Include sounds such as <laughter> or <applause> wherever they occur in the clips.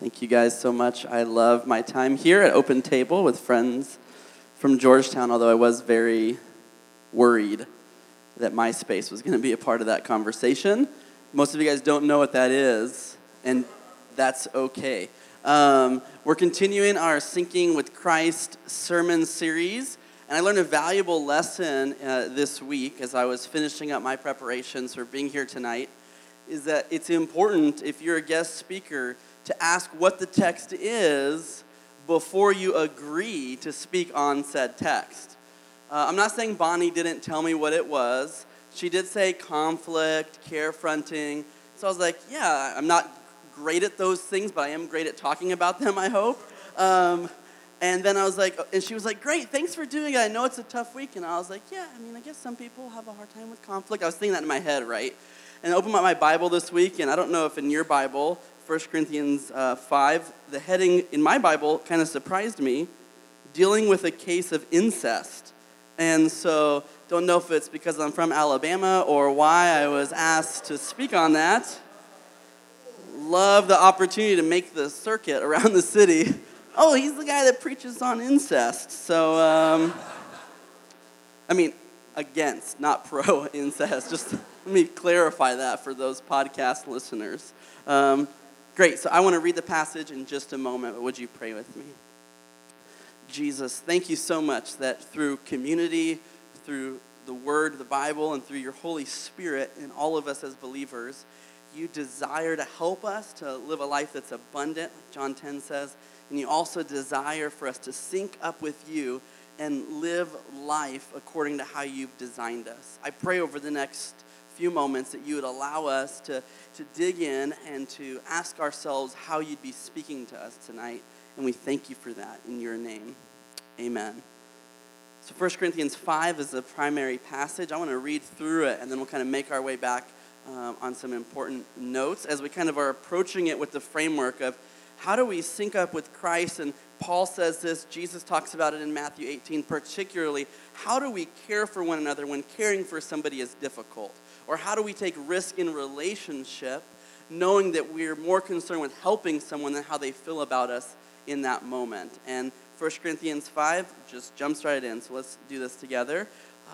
Thank you guys so much. I love my time here at Open Table with friends from Georgetown, although I was very worried that MySpace was going to be a part of that conversation. Most of you guys don't know what that is, and that's okay. Um, we're continuing our Syncing with Christ sermon series, and I learned a valuable lesson uh, this week as I was finishing up my preparations for being here tonight. Is that it's important if you're a guest speaker to ask what the text is before you agree to speak on said text. Uh, I'm not saying Bonnie didn't tell me what it was. She did say conflict, care fronting. So I was like, yeah, I'm not great at those things, but I am great at talking about them, I hope. Um, and then I was like, and she was like, great, thanks for doing it. I know it's a tough week. And I was like, yeah, I mean, I guess some people have a hard time with conflict. I was thinking that in my head, right? And I opened up my Bible this week, and I don't know if in your Bible 1 Corinthians uh, 5, the heading in my Bible kind of surprised me dealing with a case of incest. And so, don't know if it's because I'm from Alabama or why I was asked to speak on that. Love the opportunity to make the circuit around the city. <laughs> Oh, he's the guy that preaches on incest. So, um, I mean, against, not <laughs> pro incest. Just let me clarify that for those podcast listeners. Um, Great, so I want to read the passage in just a moment, but would you pray with me? Jesus, thank you so much that through community, through the Word, the Bible, and through your Holy Spirit in all of us as believers, you desire to help us to live a life that's abundant, like John 10 says, and you also desire for us to sync up with you and live life according to how you've designed us. I pray over the next few moments that you would allow us to, to dig in and to ask ourselves how you'd be speaking to us tonight. And we thank you for that in your name. Amen. So 1 Corinthians 5 is the primary passage. I want to read through it, and then we'll kind of make our way back um, on some important notes as we kind of are approaching it with the framework of how do we sync up with Christ? And Paul says this, Jesus talks about it in Matthew 18, particularly. How do we care for one another when caring for somebody is difficult? Or how do we take risk in relationship knowing that we're more concerned with helping someone than how they feel about us in that moment? And 1 Corinthians 5 just jumps right in. So let's do this together.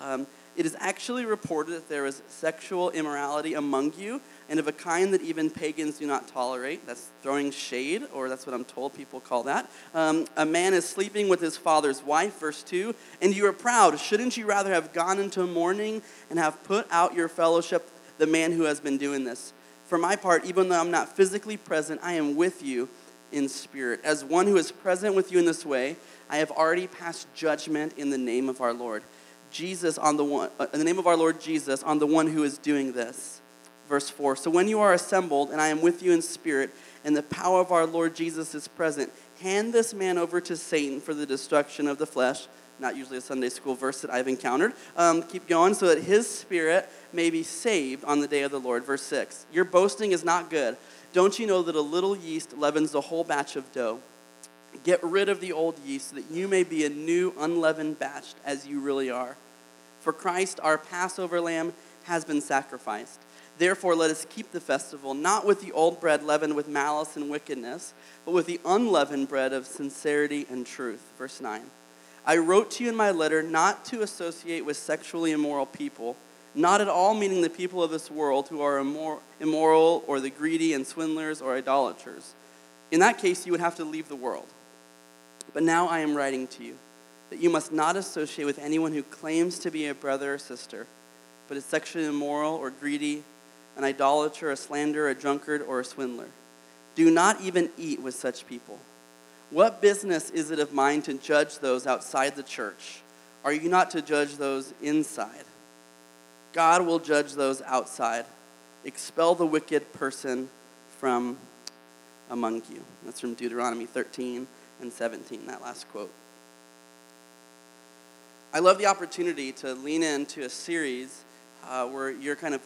Um, it is actually reported that there is sexual immorality among you, and of a kind that even pagans do not tolerate. That's throwing shade, or that's what I'm told people call that. Um, a man is sleeping with his father's wife, verse 2, and you are proud. Shouldn't you rather have gone into mourning and have put out your fellowship, the man who has been doing this? For my part, even though I'm not physically present, I am with you in spirit. As one who is present with you in this way, I have already passed judgment in the name of our Lord. Jesus on the one, uh, in the name of our Lord Jesus, on the one who is doing this. Verse 4 So when you are assembled, and I am with you in spirit, and the power of our Lord Jesus is present, hand this man over to Satan for the destruction of the flesh. Not usually a Sunday school verse that I've encountered. Um, keep going, so that his spirit may be saved on the day of the Lord. Verse 6 Your boasting is not good. Don't you know that a little yeast leavens the whole batch of dough? Get rid of the old yeast so that you may be a new, unleavened batch as you really are. For Christ, our Passover lamb, has been sacrificed. Therefore, let us keep the festival not with the old bread leavened with malice and wickedness, but with the unleavened bread of sincerity and truth. Verse 9. I wrote to you in my letter not to associate with sexually immoral people, not at all meaning the people of this world who are immoral or the greedy and swindlers or idolaters. In that case, you would have to leave the world. But now I am writing to you that you must not associate with anyone who claims to be a brother or sister, but is sexually immoral or greedy, an idolater, a slanderer, a drunkard, or a swindler. Do not even eat with such people. What business is it of mine to judge those outside the church? Are you not to judge those inside? God will judge those outside. Expel the wicked person from among you. That's from Deuteronomy 13 and 17, that last quote. I love the opportunity to lean into a series uh, where you're kind of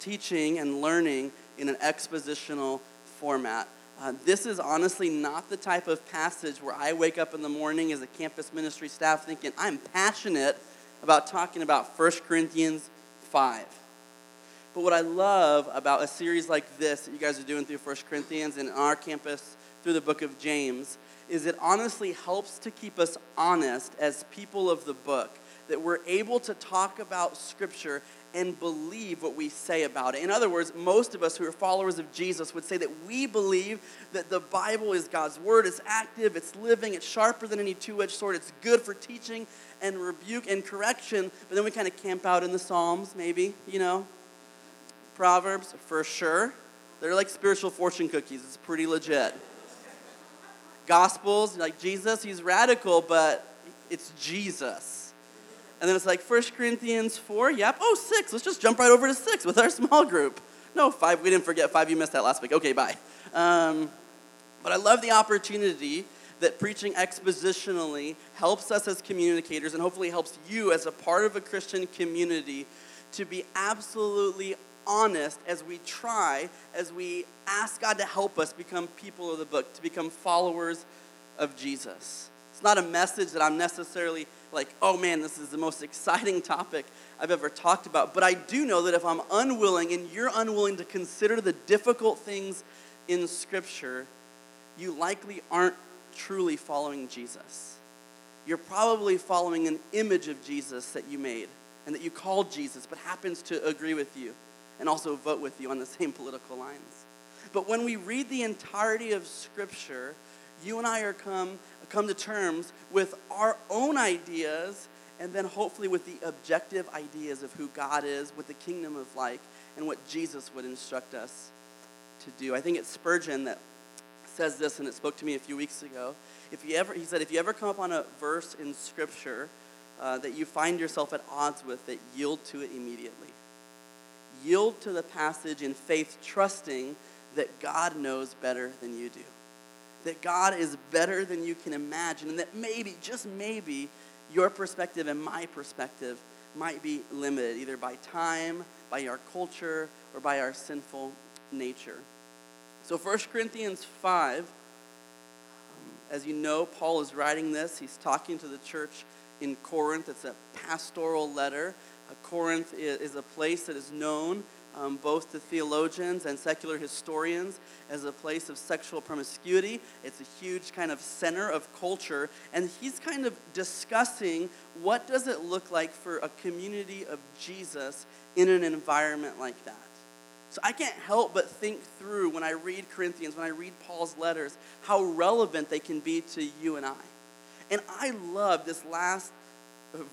teaching and learning in an expositional format. Uh, this is honestly not the type of passage where I wake up in the morning as a campus ministry staff thinking, I'm passionate about talking about 1 Corinthians 5. But what I love about a series like this that you guys are doing through 1 Corinthians and on our campus through the book of James is it honestly helps to keep us honest as people of the book, that we're able to talk about Scripture and believe what we say about it. In other words, most of us who are followers of Jesus would say that we believe that the Bible is God's Word, it's active, it's living, it's sharper than any two edged sword, it's good for teaching and rebuke and correction, but then we kind of camp out in the Psalms, maybe, you know? Proverbs, for sure. They're like spiritual fortune cookies, it's pretty legit. Gospels, like Jesus, he's radical, but it's Jesus. And then it's like 1 Corinthians 4, yep, oh, 6. Let's just jump right over to 6 with our <laughs> small group. No, 5, we didn't forget 5, you missed that last week. Okay, bye. Um, but I love the opportunity that preaching expositionally helps us as communicators and hopefully helps you as a part of a Christian community to be absolutely honest as we try, as we ask God to help us become people of the book, to become followers of Jesus. It's not a message that I'm necessarily like, oh man, this is the most <laughs> exciting topic I've ever talked about. But I do know that if I'm unwilling and you're unwilling to consider the difficult things in Scripture, you likely aren't truly following Jesus. You're probably following an image of Jesus that you made and that you called Jesus, but happens to agree with you and also vote with you on the <laughs> same political lines. But when we read the entirety of Scripture, you and I are come, come to terms with our own ideas and then hopefully with the objective ideas of who God is, what the kingdom is like, and what Jesus would instruct us to do. I think it's Spurgeon that says this, and it spoke to me a few weeks ago. If you ever, he said, if you ever come up on a verse in Scripture uh, that you find yourself at odds with, that yield to it immediately yield to the passage in faith, trusting that God knows better than you do. That God is better than you can imagine, and that maybe, just maybe, your perspective and my perspective might be limited either by time, by our culture, or by our sinful nature. So, 1 Corinthians 5, um, as you know, Paul is writing this. He's talking to the church in Corinth. It's a pastoral letter. Corinth is a place that is known um, both to theologians and secular historians as a place of sexual promiscuity. It's a huge kind of center of culture. And he's kind of discussing what does it look like for a community of Jesus in an environment like that. So I can't help but think through when I read Corinthians, when I read Paul's letters, how relevant they can be to you and I. And I love this last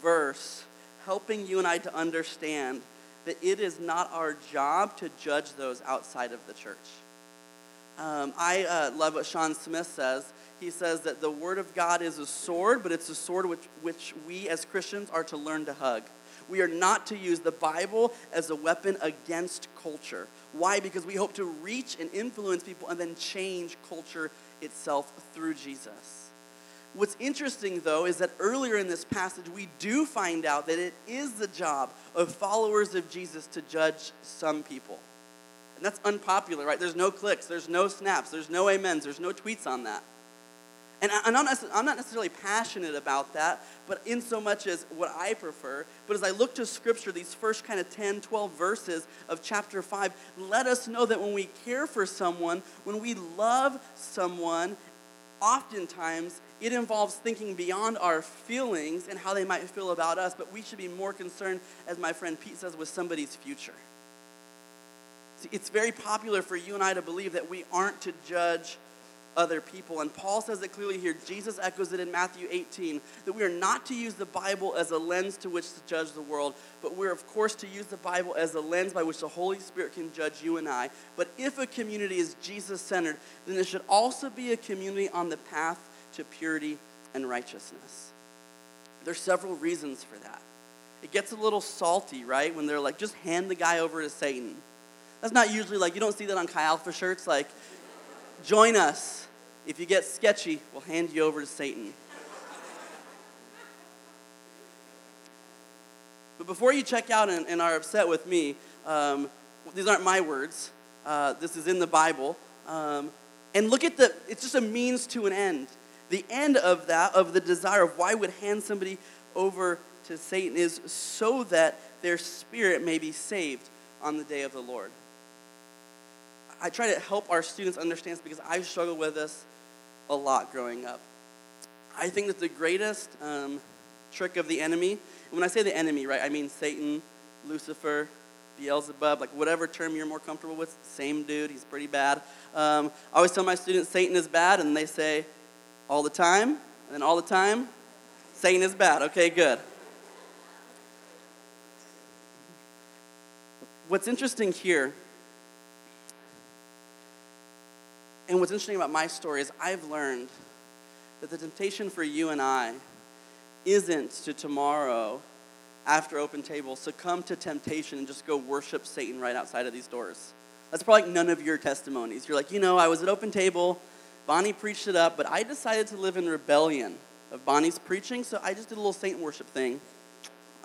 verse helping you and I to understand that it is not our job to judge those outside of the church. Um, I uh, love what Sean Smith says. He says that the Word of God is a sword, but it's a sword which, which we as Christians are to learn to hug. We are not to use the Bible as a weapon against culture. Why? Because we hope to reach and influence people and then change culture itself through Jesus. What's interesting, though, is that earlier in this passage, we do find out that it is the job of followers of Jesus to judge some people. And that's unpopular, right? There's no clicks, there's no snaps, there's no amens, there's no tweets on that. And I'm not, necessarily passionate about that, but in so much as what I prefer. But as I look to Scripture, these first kind of 10, 12 verses of chapter 5 let us know that when we care for someone, when we love someone, oftentimes it involves thinking beyond our feelings and how they might feel about us, but we should be more concerned, as my friend Pete says, with somebody's future. See, it's very popular for you and I to believe that we aren't to judge other people. And Paul says it clearly here. Jesus echoes it in Matthew 18 that we are not to use the Bible as a lens to which to judge the world, but we're, of course, to use the Bible as a lens by which the Holy Spirit can judge you and I. But if a community is Jesus centered, then it should also be a community on the path to purity and righteousness. There's several reasons for that. It gets a little salty, right? When they're like, just hand the guy over to Satan. That's not usually like, you don't see that on Chi Alpha shirts, like, join us. If you get sketchy, we'll hand you over to Satan. But before you check out and, and are upset with me, um, these aren't my words. Uh, this is in the Bible. Um, and look at the, it's just a means to an end the end of that, of the desire of why would hand somebody over to Satan, is so that their spirit may be saved on the day of the Lord. I try to help our students understand this because I've struggled with this a lot growing up. I think that the greatest um, trick of the enemy, when I say the enemy, right, I mean Satan, Lucifer, Beelzebub, like whatever term you're more comfortable with, same dude, he's pretty bad. Um, I always tell my students Satan is bad, and they say all the time, and then all the time, Satan is bad. Okay, good. What's interesting here, and what's interesting about my story is I've learned that the temptation for you and I isn't to tomorrow after open table succumb to temptation and just go worship Satan right outside of these doors. That's probably none of your testimonies. You're like, you know, I was at open table, Bonnie preached it up, but I decided to live in rebellion of Bonnie's preaching, so I just did a little Satan worship thing.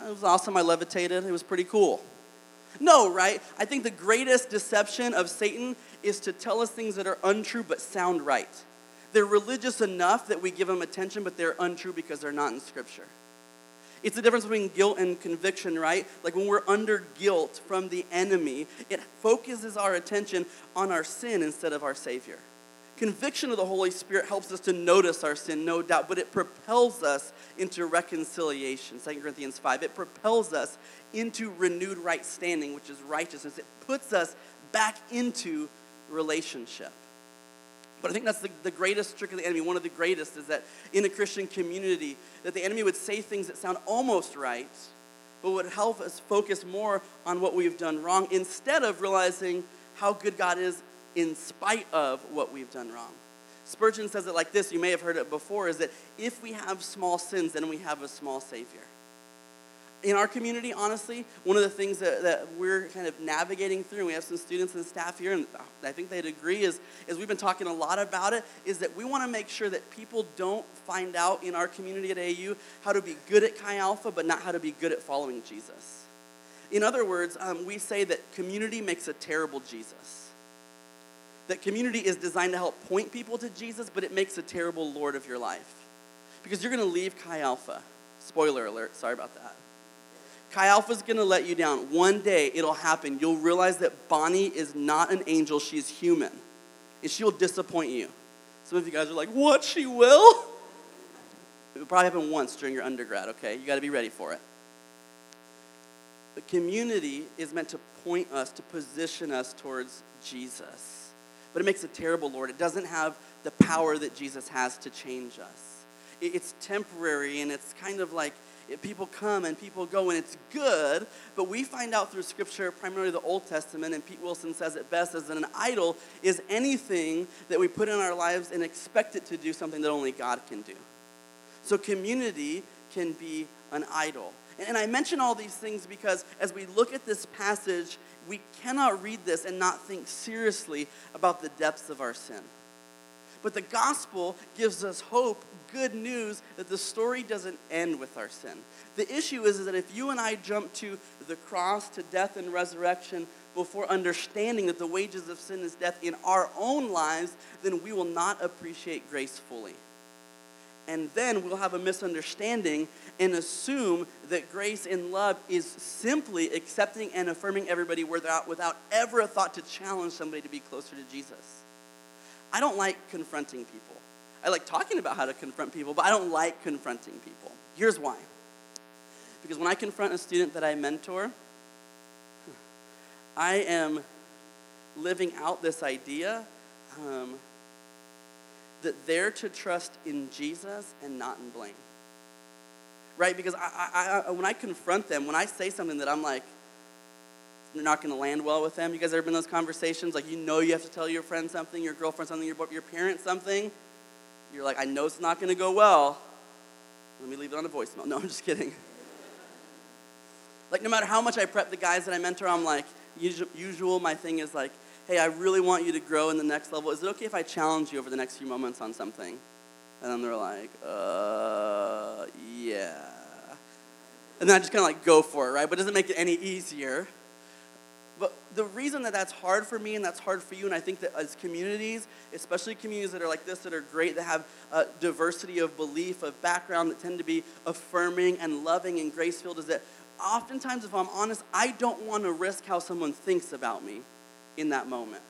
It was awesome. I levitated. It was pretty cool. No, right? I think the greatest deception of Satan is to tell us things that are untrue but sound right. They're religious enough that we give them attention, but they're untrue because they're not in Scripture. It's the difference between guilt and conviction, right? Like when we're under guilt from the enemy, it focuses our attention on our sin instead of our Savior. Conviction of the Holy Spirit helps us to notice our sin, no doubt, but it propels us into reconciliation. 2 Corinthians 5. It propels us into renewed right standing, which is righteousness. It puts us back into relationship. But I think that's the, the greatest trick of the enemy. One of the greatest is that in a Christian community, that the enemy would say things that sound almost right, but would help us focus more on what we've done wrong instead of realizing how good God is in spite of what we've done wrong. Spurgeon says it like this, you may have heard it before, is that if we have small sins, then we have a small Savior in our community, honestly, one of the things that, that we're kind of navigating through, and we have some students and staff here, and I think they'd agree, is, is we've been talking a lot about it, is that we want to make sure that people don't find out in our community at AU how to be good at Chi Alpha, but not how to be good at following Jesus. In other words, um, we say that community makes a terrible Jesus. That community is designed to help point people to Jesus, but it makes a terrible Lord of your life. Because you're going to leave Chi Alpha. Spoiler alert, sorry about that Chi Alpha's gonna let you down. One day it'll happen. You'll realize that Bonnie is not an angel, she's human. And she'll disappoint you. Some of you guys are like, what? She will? It will probably happen once during your undergrad, okay? You gotta be ready for it. But community is meant to point us, to position us towards Jesus. But it makes a terrible Lord. It doesn't have the power that Jesus has to change us. It's temporary and it's kind of like people come and people go and it's good, but we find out through scripture, primarily the Old Testament, and Pete Wilson says it best, is that an idol is anything that we put in our lives and expect it to do something that only God can do. So community can be an idol. And I mention all these things because as we look at this passage, we cannot read this and not think seriously about the depths of our sin. But the gospel gives us hope, good news that the story doesn't end with our sin. The issue is, that if you and I jump to the cross, to death and resurrection, before understanding that the wages of sin is death in our own lives, then we will not appreciate grace fully. And then we'll have a misunderstanding and assume that grace and love is simply accepting and affirming everybody without, without ever a thought to challenge somebody to be closer to Jesus. I don't like confronting people. I like talking about how to confront people, but I don't like confronting people. Here's why. Because when I confront a student that I mentor, I am living out this idea um, that they're to trust in Jesus and not in blame. Right? Because I, I, I, when I confront them, when I say something that I'm like, you're not going to land well with them. You guys ever been in those conversations? Like, you know you have to tell your friend something, your girlfriend something, your, your parent something. You're like, I know it's not going to go well. Let me leave it on a voicemail. <laughs> No, I'm just kidding. like, no matter how much I prep the guys that I mentor, I'm like, usual my thing is like, hey, I really want you to grow in the next level. Is it okay if I challenge you over the next few moments on something? And then they're like, uh, yeah. And then I just kind of like go for it, right? But it doesn't make it any easier. But the reason that that's hard for me and that's hard for you, and I think that as communities, especially communities that are like this, that are great, that have a diversity of belief, of background, that tend to be affirming and loving and grace filled, is that oftentimes, if I'm honest, I don't want to risk how someone thinks about me in that moment.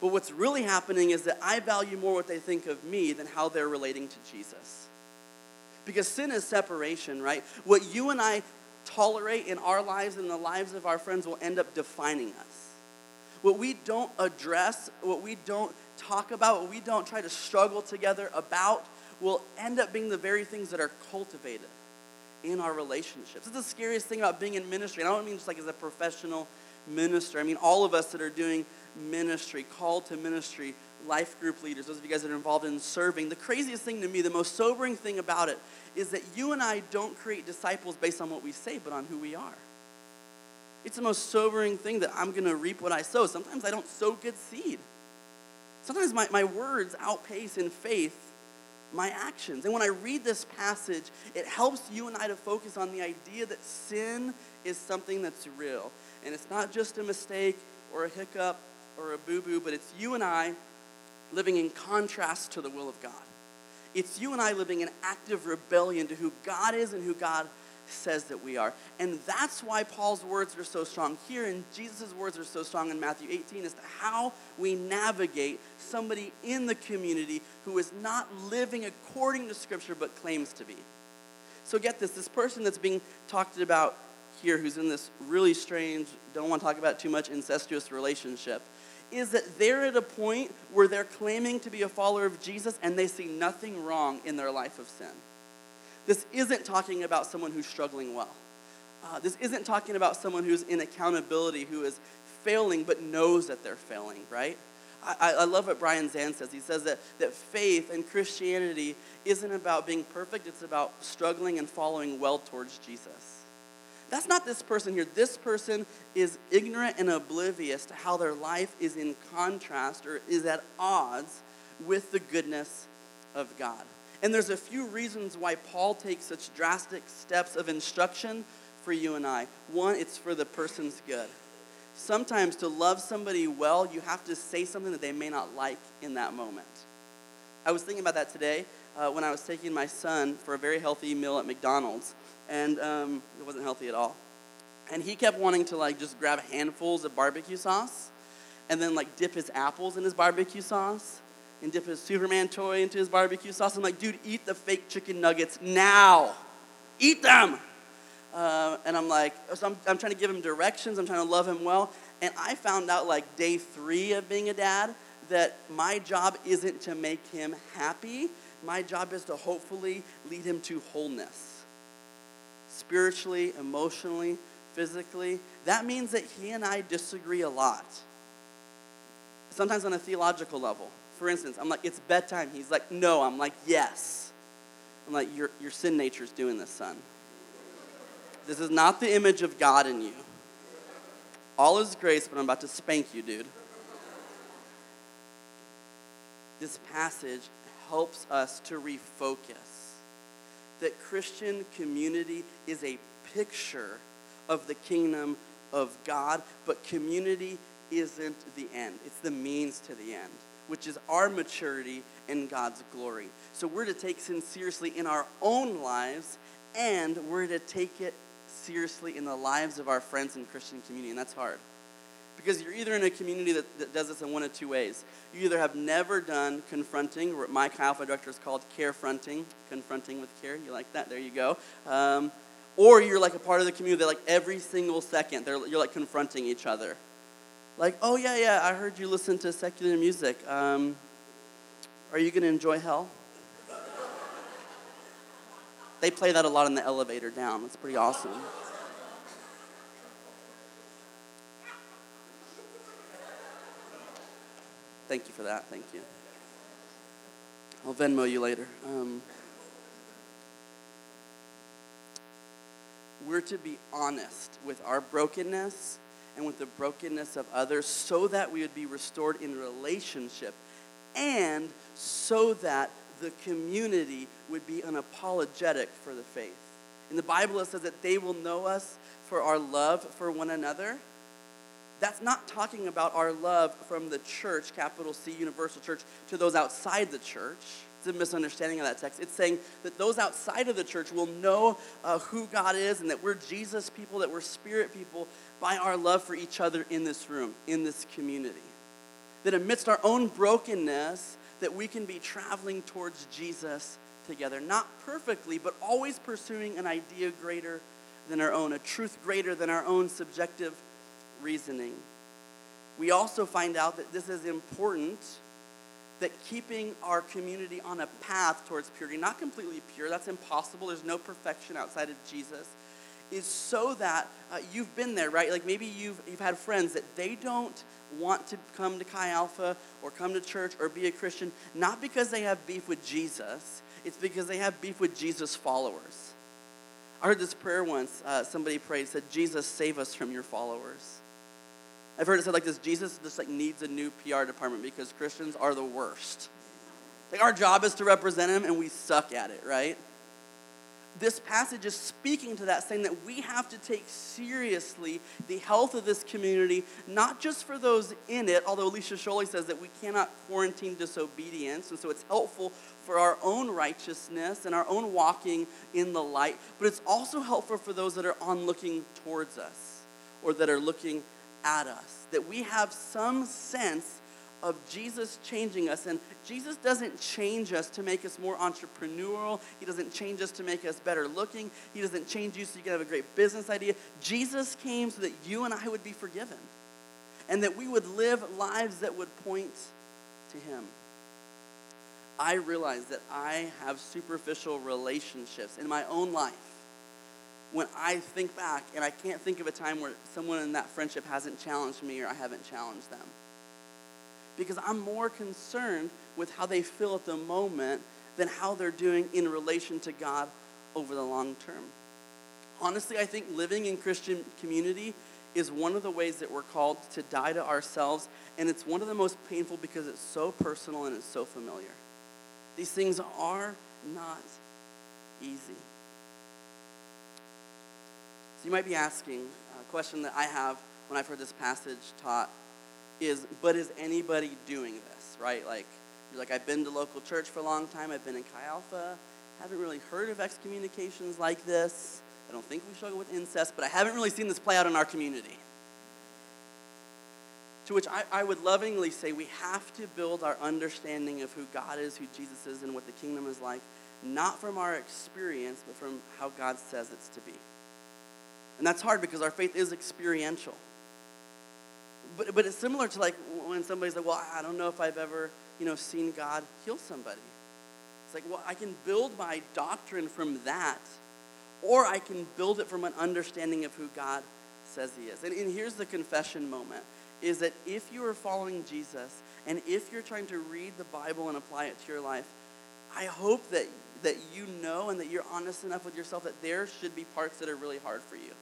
But what's really happening is that I value more what they think of me than how they're relating to Jesus. Because sin is separation, right? What you and I tolerate in our lives and the lives of our friends will end up defining us. What we don't address, what we don't talk about, what we don't try to struggle together about, will end up being the very things that are cultivated in our relationships. It's the scariest thing about being in ministry. And I don't mean just like as a professional minister. I mean all of us that are doing ministry, called to ministry, life group leaders, those of you guys that are involved in serving. The craziest thing to me, the most sobering thing about it, is that you and I don't create disciples based on what we say, but on who we are. It's the most sobering thing that I'm going to reap what I sow. Sometimes I don't sow good seed. Sometimes my, my words outpace in faith my actions. And when I read this passage, it helps you and I to focus on the idea that sin is something that's real. And it's not just a mistake or a hiccup or a boo boo, but it's you and I living in contrast to the will of God. It's you and I living in active rebellion to who God is and who God says that we are. And that's why Paul's words are so strong here, and Jesus' words are so strong in Matthew 18 as to how we navigate somebody in the community who is not living according to Scripture but claims to be. So get this this person that's being talked about here, who's in this really strange, don't want to talk about too much, incestuous relationship is that they're at a point where they're claiming to be a follower of Jesus and they see nothing wrong in their life of sin. This isn't talking about someone who's struggling well. Uh, this isn't talking about someone who's in accountability, who is failing but knows that they're failing, right? I, I love what Brian Zahnd says. He says that, that faith and Christianity isn't about being perfect, it's about struggling and following well towards Jesus. That's not this person here. This person is ignorant and oblivious to how their life is in contrast or is at odds with the goodness of God. And there's a few reasons why Paul takes such drastic steps of instruction for you and I. One, it's for the person's good. Sometimes to love somebody well, you have to say something that they may not like in that moment. I was thinking about that today uh, when I was taking my son for a very healthy meal at McDonald's and um, it wasn't healthy at all. And he kept wanting to like just grab handfuls of barbecue sauce and then like dip his apples in his barbecue sauce and dip his Superman toy into his barbecue sauce. I'm like, dude, eat the fake chicken nuggets now. Eat them. Uh, and I'm like, so I'm, I'm trying to give him directions. I'm trying to love him well. And I found out like day three of being a dad that my job isn't to make him happy. My job is to hopefully lead him to wholeness spiritually, emotionally, physically, that means that he and I disagree a lot. Sometimes on a theological level. For instance, I'm like, it's bedtime. He's like, no. I'm like, yes. I'm like, your, your sin nature is doing this, son. This is not the image of God in you. All is grace, but I'm about to spank you, dude. This passage helps us to refocus that Christian community is a picture of the kingdom of God, but community isn't the end. It's the means to the end, which is our maturity in God's glory. So we're to take sin seriously in our own lives, and we're to take it seriously in the lives of our friends in Christian community, and that's hard. Because you're either in a community that, that does this in one of two ways. You either have never done confronting, what my Alpha director is called care fronting, confronting with care. You like that? There you go. Um, or you're like a part of the community that like every single second you're like confronting each other. Like, oh yeah, yeah, I heard you listen to secular music. Um, are you going to enjoy hell? they play that a lot in the elevator down. It's pretty awesome. Thank you for that. Thank you. I'll Venmo you later. Um, we're to be honest with our brokenness and with the brokenness of others so that we would be restored in relationship and so that the community would be unapologetic for the faith. In the Bible, it says that they will know us for our love for one another that's not talking about our love from the church, capital C, universal church, to those outside the church. It's a misunderstanding of that text. It's saying that those outside of the church will know uh, who God is and that we're Jesus people, that we're spirit people by our love for each other in this room, in this community. that amidst our own brokenness, that we can be traveling towards Jesus together. Not perfectly, but always pursuing an idea greater than our own, a truth greater than our own subjective reasoning. We also find out that this is important that keeping our community on a path towards purity, not completely pure, that's impossible. There's no perfection outside of Jesus, is so that uh, you've been there, right? Like maybe you've, you've had friends that they don't want to come to Chi Alpha or come to church or be a Christian, not because they have beef with Jesus, it's because they have beef with Jesus' followers. I heard this prayer once. Uh, somebody prayed, said, Jesus, save us from your followers. I've heard it said like this Jesus just like needs a new PR department because Christians are the worst. Like our job is to represent him and we suck at it, right? This passage is speaking to that, saying that we have to take seriously the health of this community, not just for those in it, although Alicia Chole says that we cannot quarantine disobedience, and so it's helpful for our own righteousness and our own walking in the light, but it's also helpful for those that are on looking towards us or that are looking at us, that we have some sense of Jesus changing us. And Jesus doesn't change us to make us more entrepreneurial. He doesn't change us to make us better looking. He doesn't change you so you can have a great business idea. Jesus came so that you and I would be forgiven and that we would live lives that would point to Him. I realize that I have superficial relationships in my own life when I think back and I can't think of a time where someone in that friendship hasn't challenged me or I haven't challenged them. Because I'm more concerned with how they feel at the moment than how they're doing in relation to God over the long term. Honestly, I think living in Christian community is one of the ways that we're called to die to ourselves, and it's one of the most painful because it's so personal and it's so familiar. These things are not easy. So you might be asking uh, a question that I have when I've heard this passage taught is, but is anybody doing this, right? Like, you're like, I've been to local church for a long time. I've been in Chi Alpha. Haven't really heard of excommunications like this. I don't think we struggle with incest, but I haven't really seen this play out in our community. To which I, I would lovingly say we have to build our understanding of who God is, who Jesus is, and what the kingdom is like, not from our experience, but from how God says it's to be. And that's hard because our faith is experiential. But, but it's similar to like when somebody's like, well, I don't know if I've ever, you know, seen God heal somebody. It's like, well, I can build my doctrine from that, or I can build it from an understanding of who God says he is. And, and here's the confession moment is that if you are following Jesus and if you're trying to read the Bible and apply it to your life, I hope that, that you know and that you're honest enough with yourself that there should be parts that are really hard for you.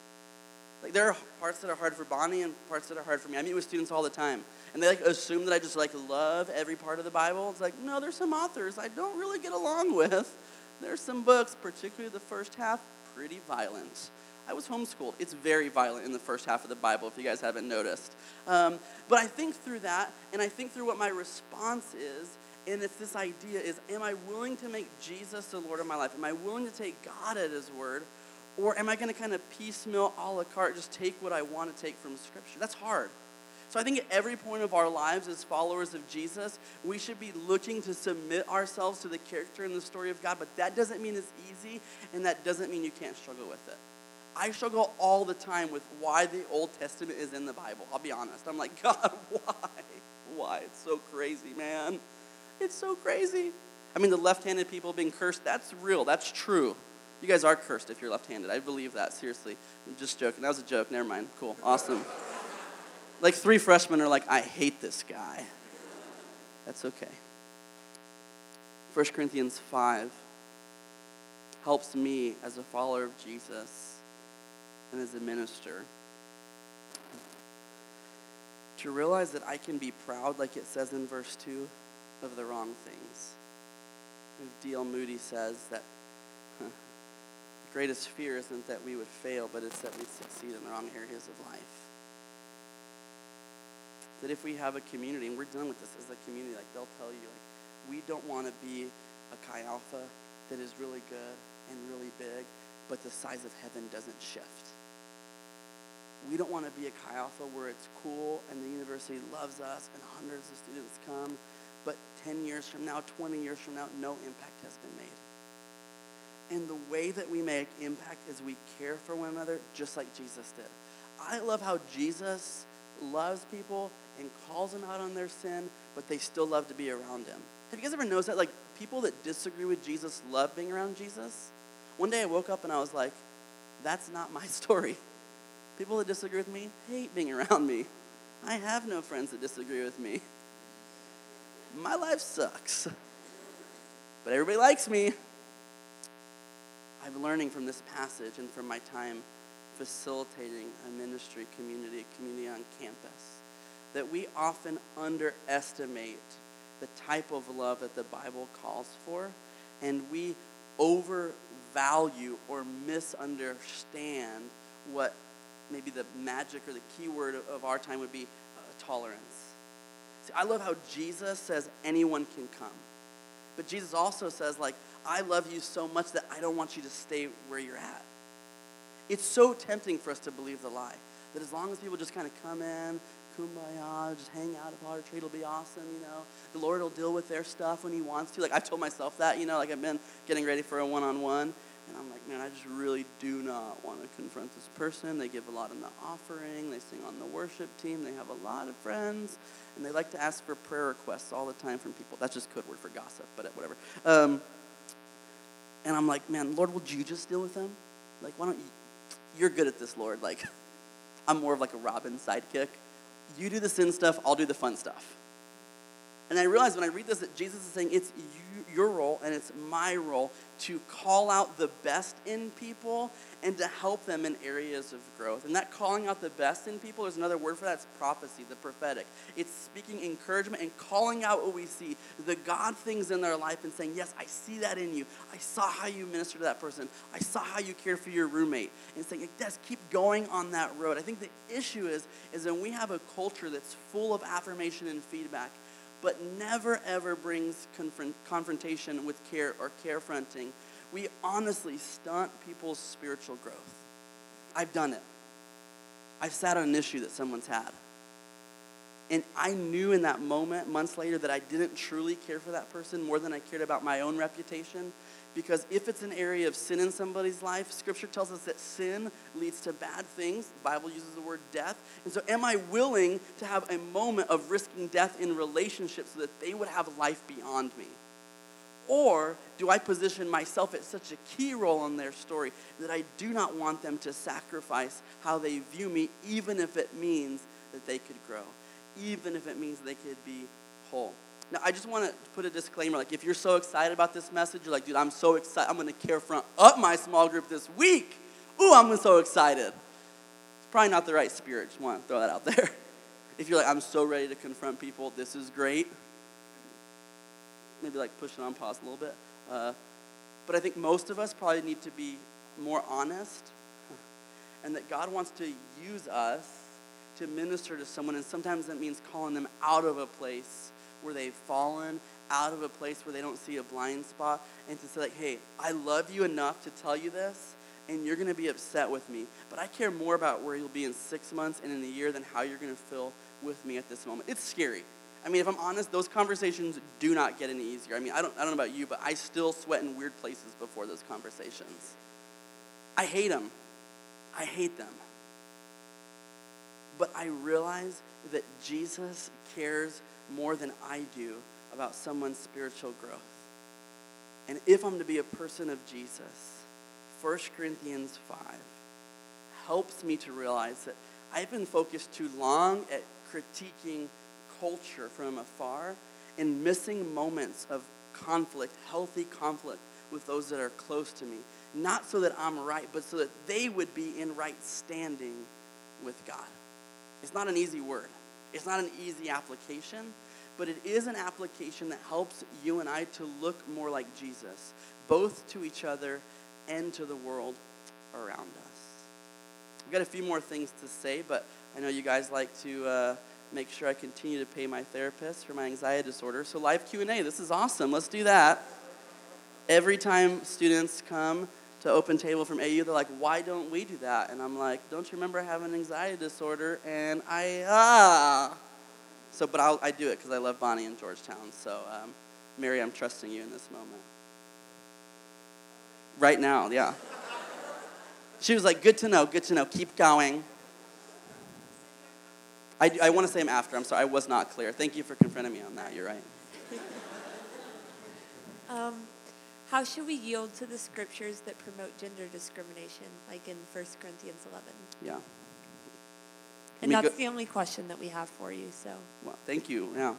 Like there are parts that are hard for Bonnie and parts that are hard for me. I meet with students all the time, and they like assume that I just like love every part of the Bible. It's like no, there's some authors I don't really get along with. There's some books, particularly the first half, pretty violent. I was homeschooled. It's very violent in the first half of the Bible, if you guys haven't noticed. Um, but I think through that, and I think through what my response is, and it's this idea is, am I willing to make Jesus the Lord of my life? Am I willing to take God at His word? Or am I going to kind of piecemeal a la carte, just take what I want to take from Scripture? That's hard. So I think at every point of our lives as followers of Jesus, we should be looking to submit ourselves to the character and the story of God, but that doesn't mean it's easy, and that doesn't mean you can't struggle with it. I struggle all the time with why the Old Testament is in the Bible. I'll be honest. I'm like, <laughs> God, why? Why? It's so crazy, man. It's so crazy. I mean, the left handed people being cursed, that's real. That's true. You guys are cursed if you're left handed. I believe that, seriously. I'm just joking. That was a joke. Never mind. Cool. Awesome. Like three freshmen are like, I hate this guy. That's okay. 1 Corinthians 5 helps me as a follower of Jesus and as a minister to realize that I can be proud, like it says in verse 2, of the wrong things. D.L. Moody says that greatest fear isn't that we would fail, but it's that we succeed in the wrong areas of life. That if we have a community, and we're dealing with this as a community, like they'll tell you, like, we don't want to be a Chi Alpha that is really good and really big, but the size of heaven doesn't shift. We don't want to be a Chi Alpha where it's cool and the university loves us and hundreds of students come, but 10 years from now, 20 years from now, no impact has been made. And the way that we make impact is we care for one another just like Jesus did. I love how Jesus loves people and calls them out on their sin, but they still love to be around him. Have you guys ever noticed that? Like, people that disagree with Jesus love being around Jesus. One day I woke up and I was like, that's not my <laughs> story. People that disagree with me hate being around me. I have no friends that disagree with me. My life sucks. But everybody likes me. I'm learning from this passage and from my time facilitating a ministry community, a community on campus, that we often underestimate the type of love that the Bible calls for, and we overvalue or misunderstand what maybe the magic or the key word of our time would be uh, tolerance. See, I love how Jesus says anyone can come. But Jesus also says, like, I love you so much that I don't want you to stay where you're at. It's so tempting for us to believe the lie that as long as people just kind of come in, kumbaya, just hang out at Water Tree, it'll be awesome, you know. The Lord will deal with their stuff when He wants to. Like, I've told myself that, you know, like I've been getting ready for a one on one. And I'm like, man, I just really do not want to confront this person. They give a lot in the offering, they sing on the worship team, they have a lot of friends, and they like to ask for prayer requests all the time from people. That's just code word for gossip, but whatever. Um, and I'm like, man, Lord, would you just deal with them? Like, why don't you? You're good at this, Lord. Like, <laughs> I'm more of like a Robin sidekick. You do the sin stuff, I'll do the fun stuff. And I realize when I read this that Jesus is saying it's you, your role and it's my role to call out the best in people and to help them in areas of growth. And that calling out the best in people, there's another word for that, it's prophecy, the prophetic. It's speaking encouragement and calling out what we see, the God things in their life and saying, Yes, I see that in you. I saw how you minister to that person. I saw how you care for your roommate. And saying, Yes, keep going on that road. I think the issue is, is when we have a culture that's full of affirmation and feedback but never ever brings confront- confrontation with care or carefronting, we honestly stunt people's spiritual growth. I've done it. I've sat on an issue that someone's had. And I knew in that moment, months later, that I didn't truly care for that person more than I cared about my own reputation because if it's an area of sin in somebody's life, Scripture tells us that sin leads to bad things. The Bible uses the word death. And so, am I willing to have a moment of risking death in relationships so that they would have life beyond me? Or do I position myself at such a key role in their story that I do not want them to sacrifice how they view me, even if it means that they could grow, even if it means they could be whole? Now, I just want to put a disclaimer. Like, if you're so excited about this message, you're like, dude, I'm so excited. I'm going to care front up my small group this week. Ooh, I'm so excited. It's probably not the right spirit. Just want to throw that out <laughs> there. If you're like, I'm so ready to confront people, this is great. Maybe like push it on pause a little bit. Uh, but I think most of us probably need to be more honest and that God wants to use us to minister to someone. And sometimes that means calling them out of a place where they've fallen out of a place where they don't see a blind spot and to say like hey i love you enough to tell you this and you're going to be upset with me but i care more about where you'll be in six months and in a year than how you're going to feel with me at this moment. It's scary. I mean if i'm honest those conversations do not get any easier. I mean i don't, I don't know about you but i still sweat in weird places before those conversations. I hate them i hate them but i realize that jesus cares more than I do about someone's spiritual growth. And if I'm to be a person of Jesus, 1 Corinthians 5 helps me to realize that I've been focused too long at critiquing culture from afar and missing moments of conflict, healthy conflict with those that are close to me. Not so that I'm right, but so that they would be in right standing with God. It's not an easy word. It's not an easy application, but it is an application that helps you and I to look more like Jesus, both to each other and to the world around us. I've got a few more things to say, but I know you guys like to uh, make sure I continue to pay my therapist for my anxiety disorder. So live Q&A, this is awesome. Let's do that. Every time students come to Open Table from AU. They're like, why don't we do that? And I'm like, don't you remember I have an anxiety disorder? And I, ah. So, but I'll, I do it because I love Bonnie in Georgetown. So, um, Mary, I'm trusting you in this moment. Right now, yeah. She was like, good to know, good to know. Keep going. I, I want to say him after. I'm sorry, I was not clear. Thank you for confronting me on that. You're right. Um, how should we yield to the scriptures that promote gender discrimination, like in 1 Corinthians 11? Yeah. And that's go- the only question that we have for you, so. Well, thank you. Yeah.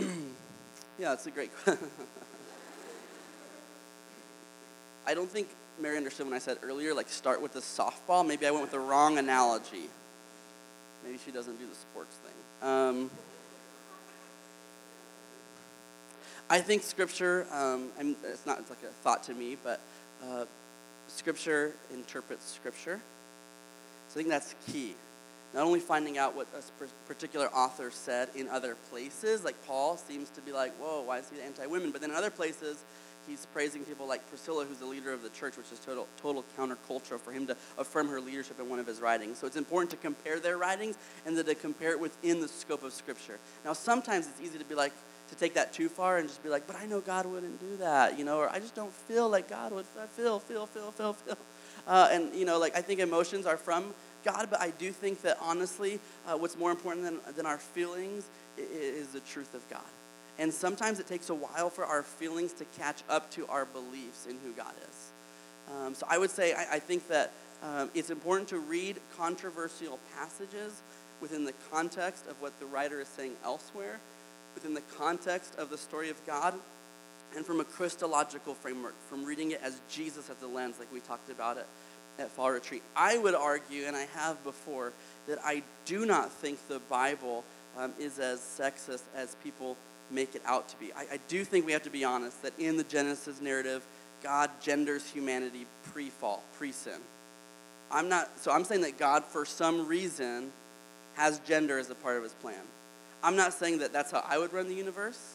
<clears throat> yeah, it's a great question. <laughs> I don't think Mary understood when I said earlier, like start with the softball. Maybe I went with the wrong analogy. Maybe she doesn't do the sports thing. Um, I think Scripture, um, it's not it's like a thought to me, but uh, Scripture interprets Scripture. So I think that's key. Not only finding out what a particular author said in other places, like Paul seems to be like, whoa, why is he anti women? But then in other places, he's praising people like Priscilla, who's the leader of the church, which is total, total counterculture for him to affirm her leadership in one of his writings. So it's important to compare their writings and then to compare it within the scope of Scripture. Now, sometimes it's easy to be like, to take that too far and just be like, but I know God wouldn't do that, you know, or I just don't feel like God would. I feel, feel, feel, feel, feel. Uh, and, you know, like I think emotions are from God, but I do think that honestly, uh, what's more important than, than our feelings is the truth of God. And sometimes it takes a while for our feelings to catch up to our beliefs in who God is. Um, so I would say I, I think that um, it's important to read controversial passages within the context of what the writer is saying elsewhere within the context of the story of God and from a Christological framework, from reading it as Jesus as the lens, like we talked about it at Fall Retreat. I would argue, and I have before, that I do not think the Bible um, is as sexist as people make it out to be. I, I do think we have to be honest that in the Genesis narrative, God genders humanity pre fall, pre sin. I'm not, so I'm saying that God, for some reason, has gender as a part of his plan. I'm not saying that that's how I would run the universe.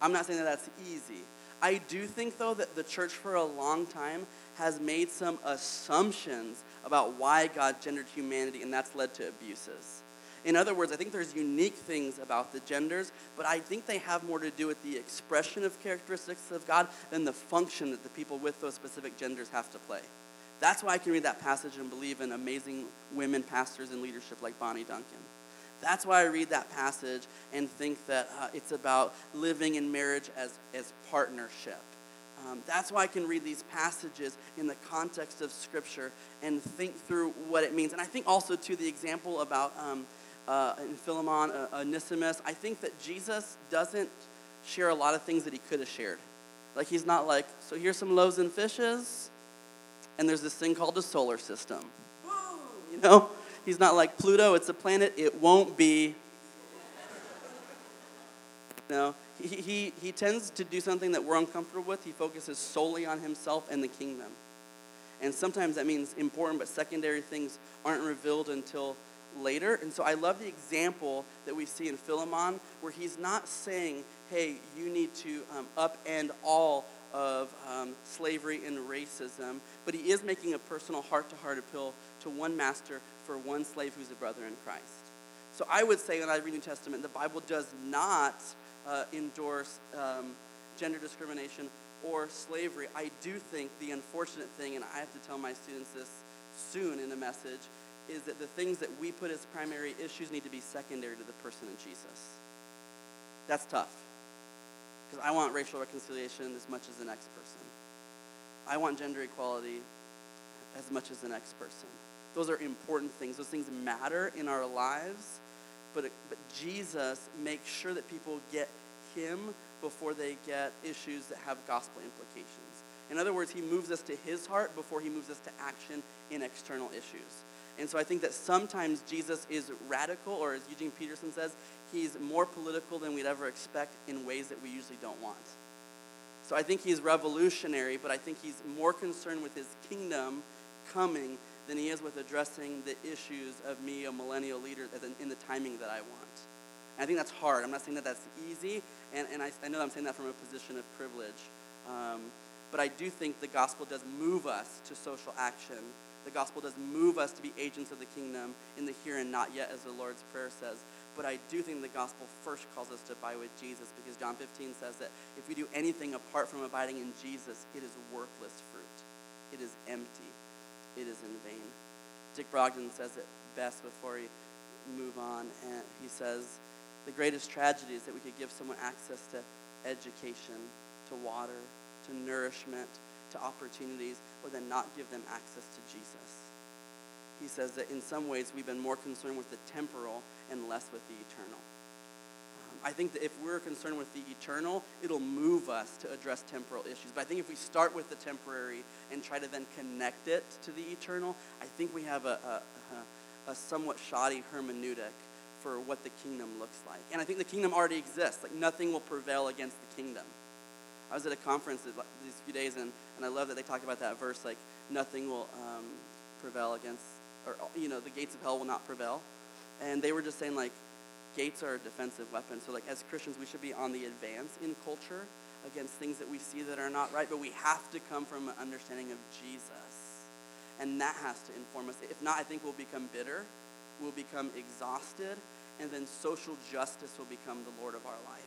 I'm not saying that that's easy. I do think, though, that the church for a long time has made some assumptions about why God gendered humanity, and that's led to abuses. In other words, I think there's unique things about the genders, but I think they have more to do with the expression of characteristics of God than the function that the people with those specific genders have to play. That's why I can read that passage and believe in amazing women pastors and leadership like Bonnie Duncan. That's why I read that passage and think that uh, it's about living in marriage as, as partnership. Um, that's why I can read these passages in the context of Scripture and think through what it means. And I think also, to the example about um, uh, in Philemon, uh, Onesimus, I think that Jesus doesn't share a lot of things that he could have shared. Like, he's not like, so here's some loaves and fishes, and there's this thing called a solar system. You know? He's not like Pluto, it's a planet, it won't be. No, he, he, he tends to do something that we're uncomfortable with. He focuses solely on himself and the kingdom. And sometimes that means important but secondary things aren't revealed until later. And so I love the example that we see in Philemon where he's not saying, hey, you need to um, upend all of um, slavery and racism, but he is making a personal heart to heart appeal to one master for one slave who's a brother in Christ. So I would say when I read New Testament, the Bible does not uh, endorse um, gender discrimination or slavery. I do think the unfortunate thing, and I have to tell my students this soon in the message, is that the things that we put as primary issues need to be secondary to the person in Jesus. That's tough. Because I want racial reconciliation as much as the next person. I want gender equality as much as the next person. Those are important things. Those things matter in our lives. But, but Jesus makes sure that people get him before they get issues that have gospel implications. In other words, he moves us to his heart before he moves us to action in external issues. And so I think that sometimes Jesus is radical, or as Eugene Peterson says, he's more political than we'd ever expect in ways that we usually don't want. So I think he's revolutionary, but I think he's more concerned with his kingdom coming than he is with addressing the issues of me, a millennial leader, in the timing that I want. And I think that's hard. I'm not saying that that's easy, and, and I, I know I'm saying that from a position of privilege. Um, but I do think the gospel does move us to social action. The gospel does move us to be agents of the kingdom in the here and not yet, as the Lord's Prayer says. But I do think the gospel first calls us to abide with Jesus because John 15 says that if we do anything apart from abiding in Jesus, it is worthless fruit. It is empty. It is in vain. Dick Brogden says it best before he move on, and he says the greatest tragedy is that we could give someone access to education, to water, to nourishment, to opportunities, but then not give them access to Jesus. He says that in some ways we've been more concerned with the temporal and less with the eternal. Um, I think that if we're concerned with the eternal, it'll move us to address temporal issues. But I think if we start with the temporary and try to then connect it to the eternal, I think we have a, a, a, a somewhat shoddy hermeneutic for what the kingdom looks like. And I think the kingdom already exists. Like nothing will prevail against the kingdom. I was at a conference these few days, and, and I love that they talk about that verse, like nothing will um, prevail against, or you know, the gates of hell will not prevail. And they were just saying like, gates are a defensive weapon. So like as Christians, we should be on the advance in culture against things that we see that are not right, but we have to come from an understanding of Jesus. And that has to inform us. If not, I think we'll become bitter, we'll become exhausted, and then social justice will become the Lord of our life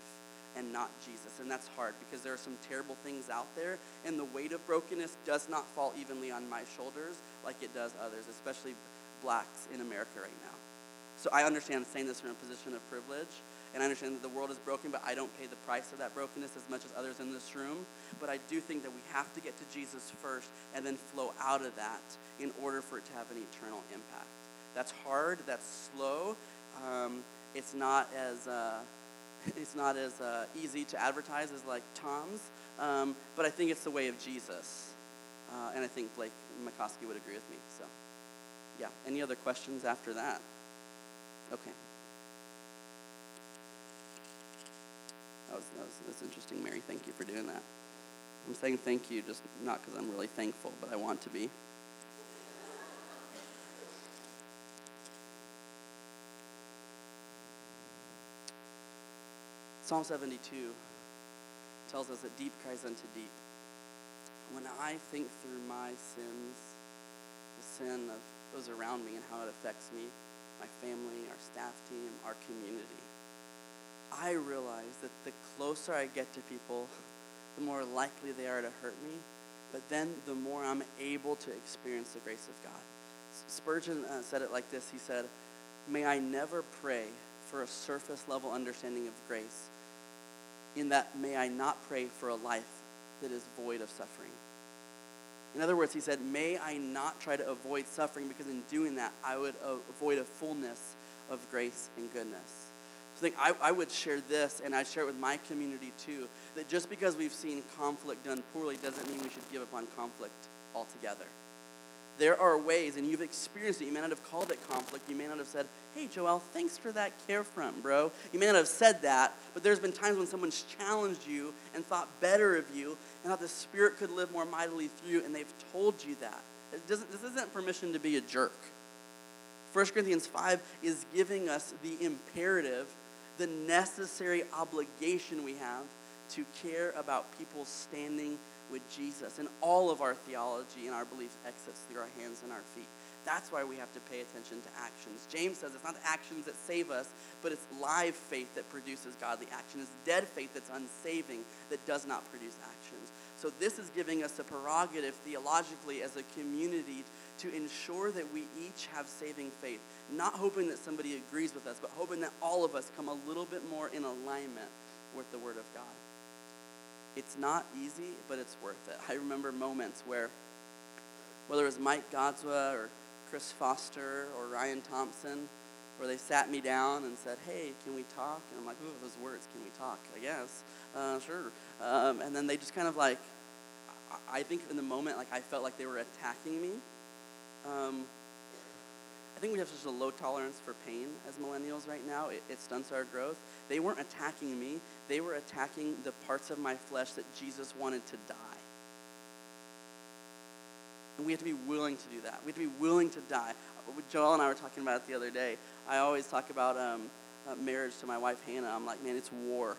and not Jesus. And that's hard because there are some terrible things out there, and the weight of brokenness does not fall evenly on my shoulders like it does others, especially blacks in America right now. So I understand saying this from a position of privilege, and I understand that the world is broken, but I don't pay the price of that brokenness as much as others in this room. But I do think that we have to get to Jesus first and then flow out of that in order for it to have an eternal impact. That's hard, that's slow. Um, it's not as. Uh, it's not as uh, easy to advertise as like Tom's, um, but I think it's the way of Jesus. Uh, and I think Blake Mycoskie would agree with me. So, yeah. Any other questions after that? Okay. That was, that was, interesting, Mary. Thank you for doing that. I'm saying thank you just not because I'm really thankful, but I want to be. Psalm 72 tells us that deep cries unto deep. When I think through my sins, the sin of those around me and how it affects me, my family, our staff team, our community, I realize that the closer I get to people, <laughs> the more likely they are to hurt me, but then the more I'm able to experience the grace of God. Spurgeon uh, said it like this He said, May I never pray for a surface level understanding of grace, in that may I not pray for a life that is void of suffering. In other words, he said, May I not try to avoid suffering because in doing that, I would avoid a fullness of grace and goodness. So I think I, I would share this, and I share it with my community too, that just because we've seen conflict done poorly doesn't mean we should give up on conflict altogether there are ways, and you've experienced it. You may not have called it conflict. You may not have said, hey, Joel, thanks for that care front, bro. You may not have said that, but there's been times when someone's challenged you and thought better of you and thought the Spirit could live more mightily through you, and they've told you that. this isn't permission to be a jerk. 1 Corinthians 5 is giving us the imperative, the necessary obligation we have to care about people standing with Jesus. And all of our theology and our beliefs exits through our hands and our feet. That's why we have to pay attention to actions. James says it's not actions that save us, but it's live faith that produces godly action. It's dead faith that's unsaving that does not produce actions. So this is giving us a prerogative theologically as a community to ensure that we each have saving faith, not hoping that somebody agrees with us, but hoping that all of us come a little bit more in alignment with the Word of God. It's not easy, but it's worth it. I remember moments where, whether it was Mike Godswa or Chris Foster or Ryan Thompson, where they sat me down and said, "Hey, can we talk?" And I'm like, "Ooh, those words, can we talk?" I guess, uh, sure. Um, and then they just kind of like, I think in the moment, like I felt like they were attacking me. Um, I think we have such a low tolerance for pain as millennials right now. It, it, stunts our growth. They weren't attacking me, they were attacking the parts of my flesh that Jesus wanted to die. And we have to be willing to do that. We have to be willing to die. Joel and I were talking about it the other day. I always talk about um, uh, marriage to my wife Hannah, I'm like, man, it's war.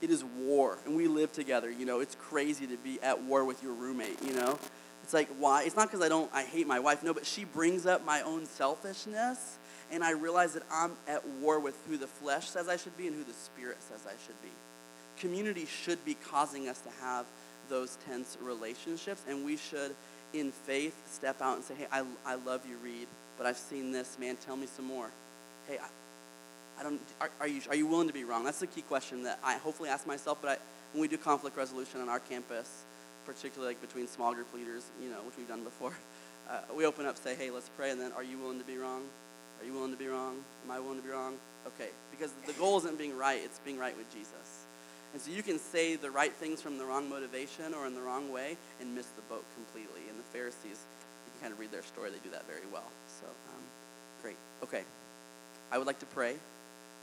It is war, and we live together. You know, it's crazy to be at war with your roommate. You know, it's like why? It's not because I don't I hate my wife. No, but she brings up my own selfishness, and I realize that I'm at war with who the flesh says I should be and who the spirit says I should be. Community should be causing us to have those tense relationships, and we should, in faith, step out and say, "Hey, I, I love you, Reed, but I've seen this, man. Tell me some more." Hey, I, I don't, are, are, you, are you willing to be wrong? That's the key question that I hopefully ask myself. But I, when we do conflict resolution on our campus, particularly like between small group leaders, you know, which we've done before, <laughs> uh, we open up, say, hey, let's pray, and then, are you willing to be wrong? Are you willing to be wrong? Am I willing to be wrong? Okay, because the goal isn't being right; it's being right with Jesus. And so you can say the right things from the wrong motivation or in the wrong way and miss the boat completely. And Pharisees, you can kind of read their story; they do that very well. So, um, great. Okay, I would like to pray.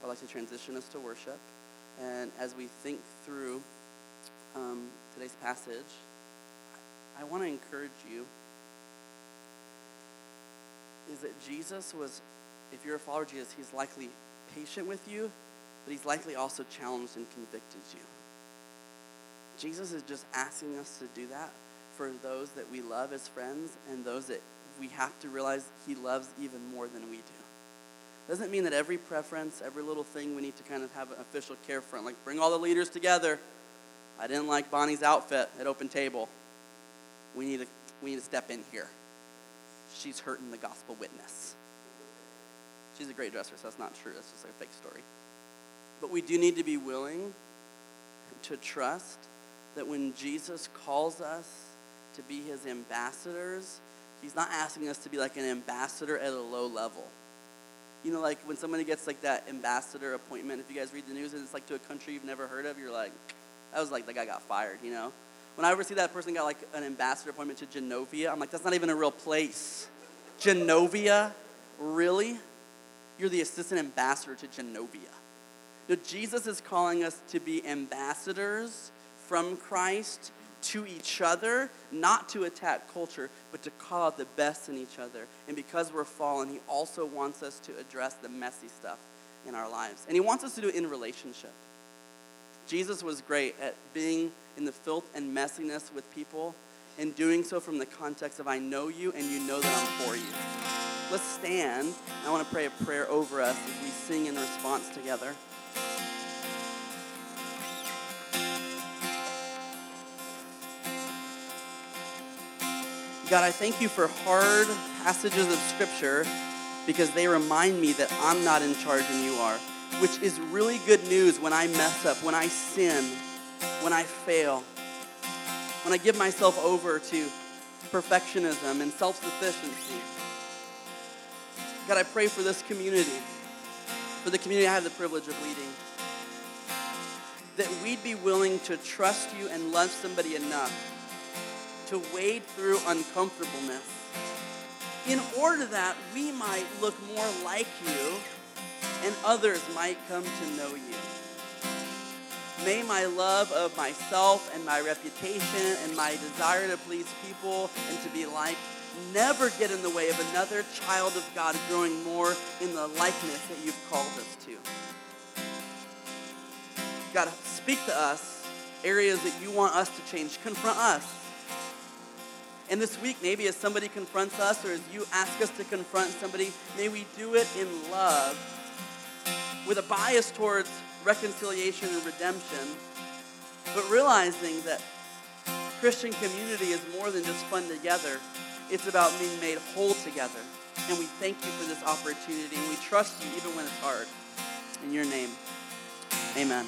I'd like to transition us to worship. And as we think through um, today's passage, I want to encourage you is that Jesus was, if you're a follower of Jesus, he's likely patient with you, but he's likely also challenged and convicted you. Jesus is just asking us to do that for those that we love as friends and those that we have to realize he loves even more than we do. Doesn't mean that every preference, every little thing we need to kind of have an official care front. Like bring all the leaders together. I didn't like Bonnie's outfit at Open Table. We need to, we need to step in here. She's hurting the gospel witness. She's a great dresser, so that's not true. That's just like a fake story. But we do need to be willing to trust that when Jesus calls us to be his ambassadors, he's not asking us to be like an ambassador at a low level you know, like when somebody gets like that ambassador appointment, if you guys read the news and it's like to a country you've never heard of, you're like, that was like the guy got fired, you know? When I ever see that person got like an ambassador appointment to Genovia, I'm like, that's not even a real place. Genovia? Really? You're the assistant ambassador to Genovia. No, Jesus is calling us to be ambassadors from Christ to each other, not to attack culture, but to call out the best in each other. And because we're fallen, He also wants us to address the messy stuff in our lives. And He wants us to do it in relationship. Jesus was great at being in the filth and messiness with people and doing so from the context of I know you and you know that I'm for you. Let's stand. I want to pray a prayer over us as we sing in response together. God, I thank you for hard passages of Scripture because they remind me that I'm not in charge and you are, which is really good news when I mess up, when I sin, when I fail, when I give myself over to perfectionism and self sufficiency. God, I pray for this community, for the community I have the privilege of leading, that we'd be willing to trust you and love somebody enough to wade through uncomfortableness in order that we might look more like you and others might come to know you. May my love of myself and my reputation and my desire to please people and to be liked never get in the way of another child of God growing more in the likeness that you've called us to. God, speak to us areas that you want us to change. Confront us and this week, maybe as somebody confronts us or as you ask us to confront somebody, may we do it in love with a bias towards reconciliation and redemption, but realizing that Christian community is more than just fun together. It's about being made whole together. And we thank you for this opportunity and we trust you even when it's hard. In your name, amen.